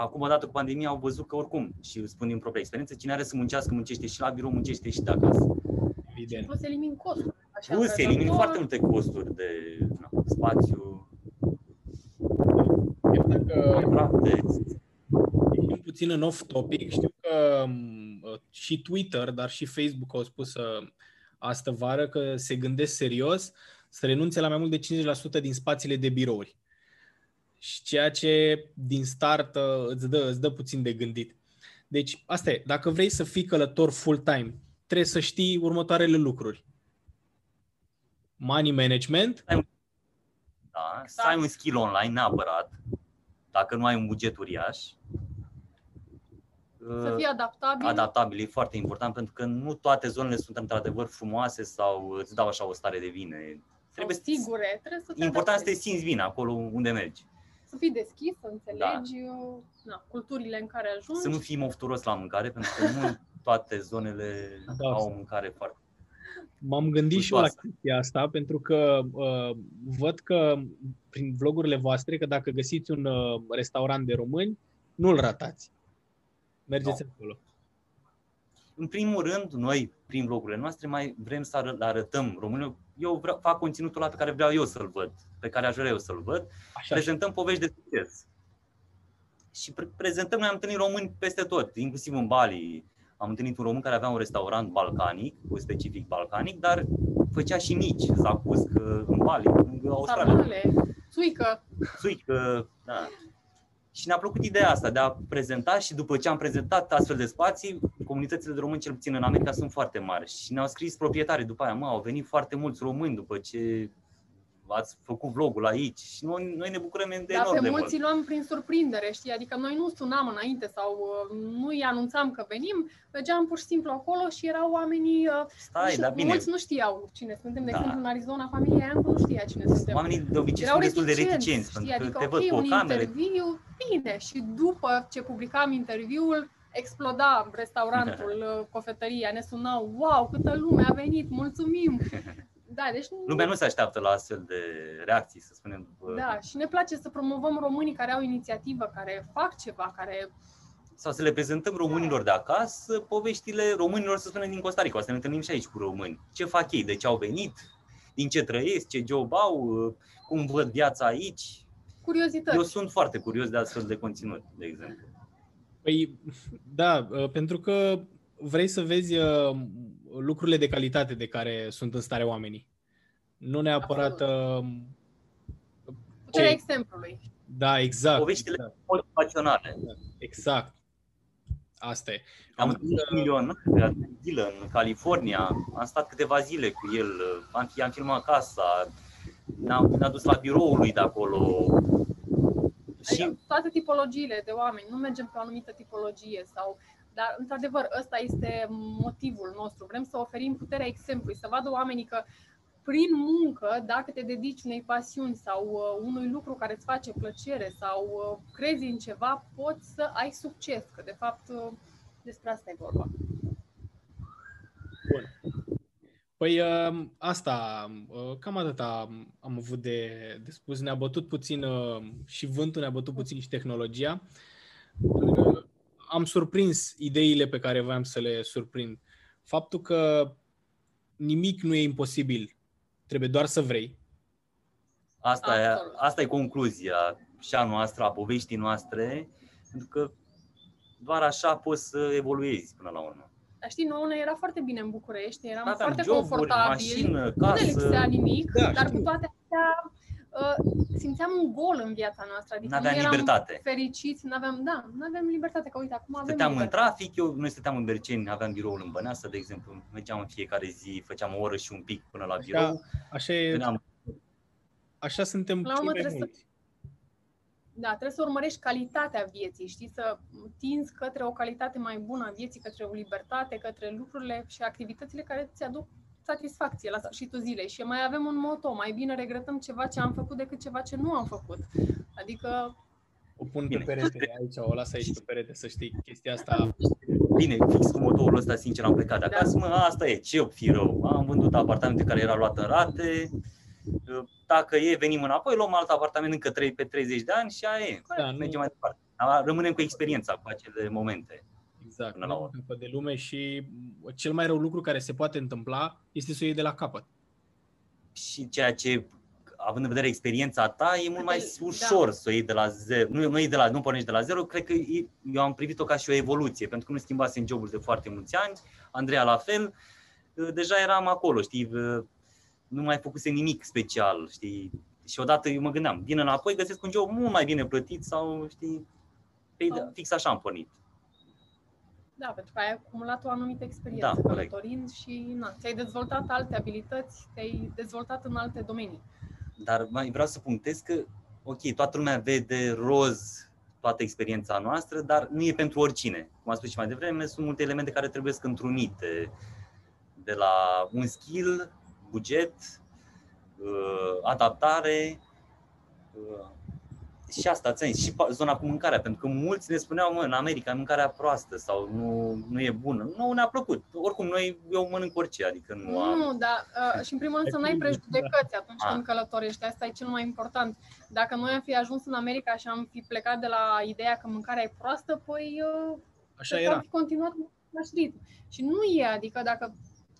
acum, odată cu pandemia, au văzut că oricum, și spun din propria experiență, cine are să muncească, muncește și la birou, muncește și de acasă. Evident. Plus elimin costuri. Așa, Plus, că elimin tot- foarte multe costuri de na, spațiu, Chiar dacă contracte. ieșim puțin în off-topic, știu că m, și Twitter, dar și Facebook au spus uh, astă vară că se gândesc serios să renunțe la mai mult de 50% din spațiile de birouri. Și ceea ce din start uh, îți dă, îți dă puțin de gândit. Deci, asta e. Dacă vrei să fii călător full-time, trebuie să știi următoarele lucruri. Money management, Da? Să ai un skill online neapărat, dacă nu ai un buget uriaș. Să fie adaptabil. adaptabil e foarte important pentru că nu toate zonele sunt într-adevăr frumoase sau îți dau așa o stare de bine. Trebuie Trebuie sigure, trebuie să te important să te adaptezi. simți bine acolo unde mergi. Să fii deschis, să înțelegi na, culturile în care ajungi. Să nu fii mofturos la mâncare pentru că nu toate zonele Da. au o mâncare foarte M-am gândit și eu la Gustoasă. chestia asta pentru că uh, văd că prin vlogurile voastre că dacă găsiți un uh, restaurant de români, nu-l ratați. Mergeți acolo. În primul rând, noi, prin vlogurile noastre, mai vrem să ară- le arătăm românilor. Eu vreau, fac conținutul ăla pe care vreau eu să-l văd, pe care aș vrea eu să-l văd. Așa, prezentăm povești de succes. Și pre- prezentăm, noi am întâlnit români peste tot, inclusiv în Bali. Am întâlnit un român care avea un restaurant balcanic, cu specific balcanic, dar făcea și mici, zacusc în Bali, în Australia. Sarmale, țuică. Suică, da. Și ne-a plăcut ideea asta de a prezenta și după ce am prezentat astfel de spații, comunitățile de români, cel puțin în America, sunt foarte mari. Și ne-au scris proprietarii după aia, mă, au venit foarte mulți români după ce ați făcut vlogul aici și noi, noi ne bucurăm de Dar enorm pe de mulți mult. îi luam prin surprindere, știi? Adică noi nu sunam înainte sau uh, nu îi anunțam că venim, mergeam pur și simplu acolo și erau oamenii... uh, Stai, și dar bine, Mulți nu știau cine suntem. De Da. exemplu, în Arizona, familia Iancu nu știa cine suntem. oamenii de obicei Erau sunt destul de reticenți, reticenți, știi? pentru că Adică, te ok, văd cu o un cameră. interviu, bine. Și după ce publicam interviul, exploda restaurantul, [laughs] uh, cofetăria, ne sunau, wow, câtă lume a venit, mulțumim! [laughs] Da, deci nu, Lumea nu se așteaptă la astfel de reacții, să spunem. bă, Da, și ne place să promovăm românii care au inițiativă, care fac ceva, care Sau să le prezentăm românilor de acasă poveștile românilor, să spunem, din Costa Rica. O să ne întâlnim și aici cu români. Ce fac ei, de ce au venit, din ce trăiesc, ce job au, cum văd viața aici. curiozități. Eu sunt foarte curios de astfel de conținut, de exemplu. Păi, da, uh, pentru că vrei să vezi uh, lucrurile de calitate de care sunt în stare oamenii. Nu neapărat... uh, Puterea ce- exemplului. Da, exact. Poveștile exact, motivaționale. exact. Asta e. Am Am întâlnit un milionar de Dylan în California, am stat câteva zile cu el, am, i-am filmat casa, ne-a, ne-a dus la biroul lui de acolo. Și Adică toate tipologiile de oameni, nu mergem pe o anumită tipologie sau dar, într-adevăr, ăsta este motivul nostru. Vrem să oferim puterea exemplului, să vadă oamenii că prin muncă, dacă te dedici unei pasiuni sau uh, unui lucru care îți face plăcere sau uh, crezi în ceva, poți să ai succes. Că, de fapt, uh, despre asta e vorba. Păi uh, asta, uh, cam atât am avut de, de spus. Ne-a bătut puțin uh, și vântul, ne-a bătut puțin și tehnologia. Uh, Am surprins ideile pe care voiam să le surprind. Faptul că nimic nu e imposibil, trebuie doar să vrei. Asta e, Absolut. asta e concluzia și a noastră, a poveștii noastre, pentru că doar așa poți să evoluezi până la urmă. Dar știi, nouă ne era foarte bine în București, eram Aveam foarte joburi, confortabili. mașină, nu ne lipsea casă, nimic, Da, dar știu. cu toate astea uh, simțeam un gol în viața noastră. Adică n-aveam nu eram libertate. fericiți, nu aveam, da, nu aveam libertate, că uite, acum avem Stăteam în libertate. trafic, eu, noi stăteam în Berceni, aveam biroul în Băneasa, de exemplu, mergeam în fiecare zi, făceam o oră și un pic până la birou, Așa, e, veneam așa suntem La cei urmă mai trebuie să- mulți. Da, trebuie să urmărești calitatea vieții, știi, să tinzi către o calitate mai bună a vieții, către o libertate, către lucrurile și activitățile care îți aduc satisfacție la sfârșitul zilei. Și mai avem un moto, mai bine regretăm ceva ce am făcut decât ceva ce nu am făcut. Adică O pun Bine. pe perete aici, o las aici pe perete, să știi chestia asta. Bine, fix cu motorul ăsta, sincer, am plecat de Da. acasă, mă, asta e, ce fi rău. Am vândut apartamente care era luat în rate, dacă e, venim înapoi, luăm alt apartament încă 3 pe 30 de ani și aia e. Da, nu- Mergem mai departe. Dar Rămânem cu experiența, cu acele momente. Exact, Până la nu urmă. capăt de lume și cel mai rău lucru care se poate întâmpla este să o iei de la capăt. Și ceea ce, având în vedere experiența ta, e mult mai Da. ușor să o iei de la zero. Nu, nu, iei de la, nu pornești de la zero, cred că e- eu am privit-o ca și o evoluție, pentru că nu schimbasem jobul de foarte mulți ani, Andreea la fel, deja eram acolo, știi, nu mai făcusem nimic special, știi, și odată eu mă gândeam, vin înapoi, găsesc un job mult mai bine plătit sau, știi, pe, Sau- fix așa am pornit. Da, pentru că ai acumulat o anumită experiență Da, corect. călătorind și na, ți-ai dezvoltat alte abilități, te-ai dezvoltat în alte domenii. Dar mai vreau să punctez că, ok, toată lumea vede roz toată experiența noastră, dar nu e pentru oricine. Cum am spus și mai devreme, sunt multe elemente care trebuie să întrunite. De la un skill, buget, uh, adaptare, uh, și asta, ți și pa- zona cu mâncarea, pentru că mulți ne spuneau, mă, în America e mâncarea proastă sau nu, nu e bună. Nu ne-a plăcut. Oricum, noi, eu mănânc orice, adică nu am... Nu, dar uh, și în primul rând să n-ai prejudecăți atunci Ah. când călătorești. Asta e cel mai important. Dacă noi am fi ajuns în America și am fi plecat de la ideea că mâncarea e proastă, păi uh, Așa cred că am era. fi continuat în același ritm. Și nu e, adică dacă,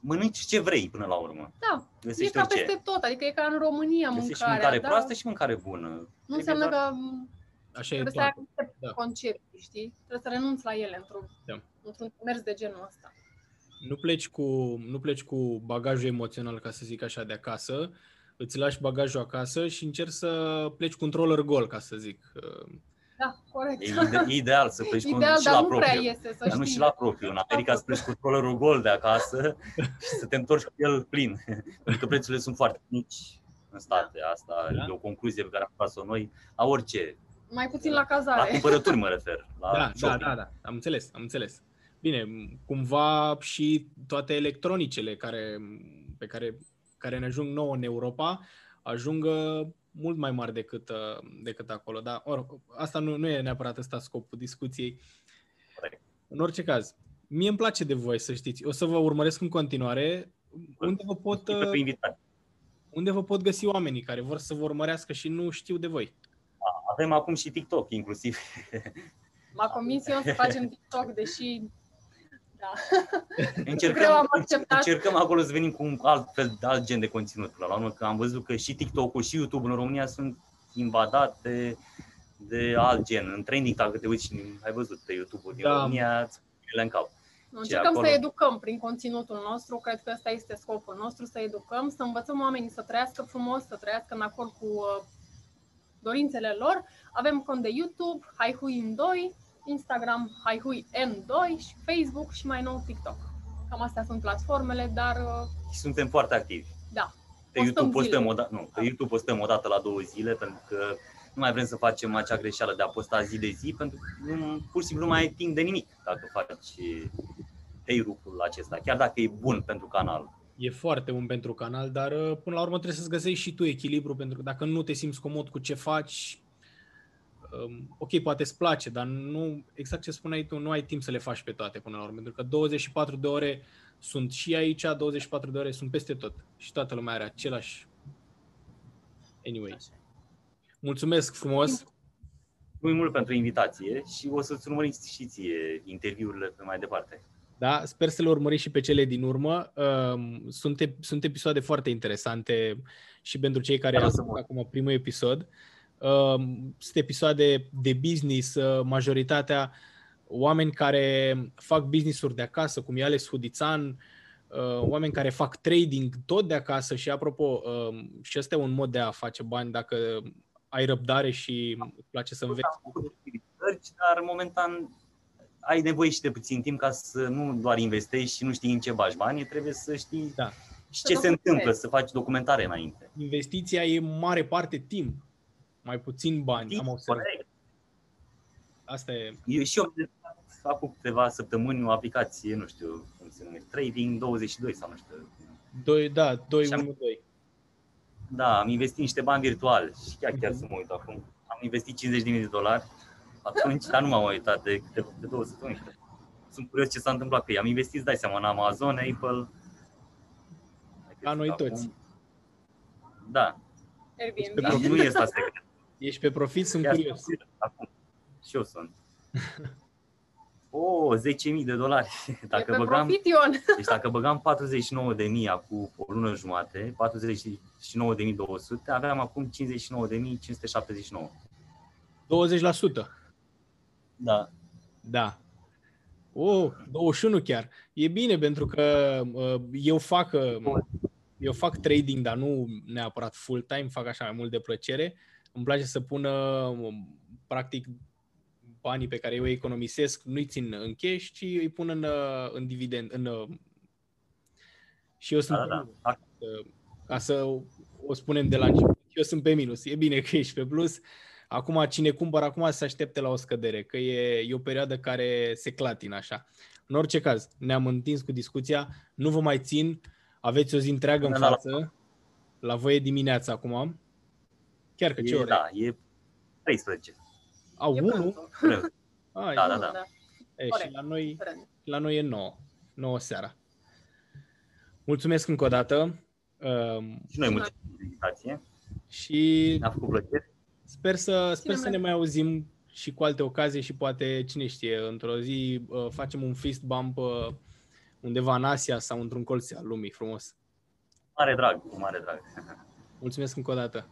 Mănânci ce vrei până la urmă. da, e Găsești ca orice. peste tot, adică e ca în România Găsești și mâncarea. mâncare da? proastă și mâncare bună. Nu Trebuie înseamnă doar- că m, Așa e trebuie să ai toată. anumite Da. concepții, știi? Trebuie să renunți la ele într-un, Da. într-un mers de genul ăsta. Nu pleci, cu, nu pleci cu bagajul emoțional, ca să zic așa, de acasă, îți lași bagajul acasă și încerci să pleci cu un roller gol, ca să zic. Uh, Da, corect. E ide- e ideal să pleci cu Ideal, și dar la nu prea propriu. iese, să Dar nu știi. și la propriu. În America să pleci cu trollerul gol de acasă [laughs] și să te întorci cu el plin. Pentru că prețurile sunt foarte mici în state. Asta Da. e o concluzie pe care am tras-o noi la orice. Mai puțin la La cazare. cumpărături mă refer. La da, da, shopping. da, da, am înțeles, am înțeles. Bine, m- cumva și toate electronicele care, pe care, care ne ajung nouă în Europa ajung uh, mult mai mari decât, uh, decât acolo. Dar or, asta nu, nu e neapărat ăsta scopul discuției. Corect. În orice caz, mie îmi place de voi, să știți. O să vă urmăresc în continuare. Unde vă pot, Știi pe uh, invitat. unde vă pot găsi oamenii care vor să vă urmărească și nu știu de voi? Avem acum și TikTok inclusiv. M-a convins eu să facem TikTok, deși da. [laughs] Greu Încercăm, am acceptat. încercăm acolo să venim cu un alt fel, alt gen de conținut. Până la urmă, că am văzut că și TikTok-ul și YouTube în România sunt invadate de alt gen. În trending, dacă te uiți și ai văzut pe YouTube-ul din Da. România, îți pune în cap. Încercăm acolo? să educăm prin conținutul nostru, cred că ăsta este scopul nostru, să educăm, să învățăm oamenii să trăiască frumos, să trăiască în acord cu uh, dorințele lor. Avem cont de YouTube, Haihui în 2, Instagram Haihui N2 și Facebook și mai nou TikTok. Cam astea sunt platformele, dar uh, Și suntem foarte activi. da, Pe Postăm YouTube postăm, zilnic. o da- nu, pe YouTube postăm o dată la două zile, pentru că nu mai vrem să facem acea greșeală de a posta zi de zi, pentru că nu, pur și simplu nu mai ai timp de nimic dacă faci ei lucrul acesta, chiar dacă e bun pentru canal. E foarte bun pentru canal, dar uh, până la urmă trebuie să-ți găsești și tu echilibru, pentru că dacă nu te simți comod cu ce faci, um, ok, poate îți place, dar nu, exact ce spuneai tu, nu ai timp să le faci pe toate până la urmă, pentru că 24 de ore sunt și aici, 24 de ore sunt peste tot și toată lumea are același... Anyway, mulțumesc frumos! Mulțumim mult pentru invitație și o să-ți urmărim și ție interviurile pe mai departe. Da, sper să le urmăriți și pe cele din urmă. Um, Sunt, ep- sunt episoade foarte interesante și pentru cei care Da, au să ascultat mă- acum primul episod. Um, Sunt episoade de business, uh, majoritatea oameni care fac business-uri de acasă, cum e Alex Hudițan, uh, oameni care fac trading tot de acasă și apropo, um, și ăsta e un mod de a face bani dacă ai răbdare și îți place să înveți. Am făcut research, dar momentan ai nevoie și de puțin timp ca să nu doar investești și nu știi în ce bagi banii, trebuie să știi Da. și Să ce se documentezi. întâmplă, să faci documentare înainte. Investiția e în mare parte timp, mai puțin bani, am observat. Corect. Asta e Eu și eu am testat acum câteva săptămâni o aplicație, nu știu cum se numește, Trading 22 sau nu știu. 2, da, 2, Și am- 1, 2. Da, am investit niște bani virtuali și chiar chiar să mă uit acum. Am investit 50.000 de dolari atunci, dar nu m-am uitat de, de, de două săptămâni. cred. Sunt curios ce s-a întâmplat cu ei. Am investit, îți dai seama, în Amazon, Apple. Ca noi Acum- toți. Da, Airbnb. Pe Dar nu e asta secret. Ești pe profit, sunt Ia curios. să- Acum. Și eu sunt. [laughs] O, 10.000 de dolari. [laughs] e Dacă pe băgam, profit, Ion. [laughs] deci dacă băgam 49.000 acum o lună jumate, 49.200, aveam acum 59.579. 20%. Da. Da. Oh, 21 chiar. E bine pentru că uh, eu fac uh, eu fac trading, dar nu neapărat full time, fac așa mai mult de plăcere. Îmi place să pun uh, practic banii pe care eu îi economisesc, nu-i țin în cash, ci îi pun în, uh, în dividend, în uh, și eu sunt Da, da, da. uh, ca să o spunem de la început. Eu sunt pe minus. E bine că ești pe plus. Acum, cine cumpără acum se aștepte la o scădere, că e, e o perioadă care se clatină așa. În orice caz, ne-am întins cu discuția, nu vă mai țin, aveți o zi întreagă în Până la- față, la voi e dimineața acum. Chiar că ce E, ore? da, e 13. Au E 1? prânzul. Vreo- Ah, Da, e- da, da. E, și Corect. la noi, Prânz. la noi e 9, 9 seara. Mulțumesc încă o dată um, Și noi Și mulțumim pentru invitație. și Ne-a făcut plăcere. Sper să, sper să mai- ne mai auzim și cu alte ocazii și poate, cine știe, într-o zi uh, facem un fist bump uh, undeva în Asia sau într-un colț al lumii frumos. Mare drag, cu mare drag. [laughs] Mulțumesc încă o dată!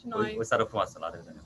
Și noi. O, o seară frumoasă, la revedere.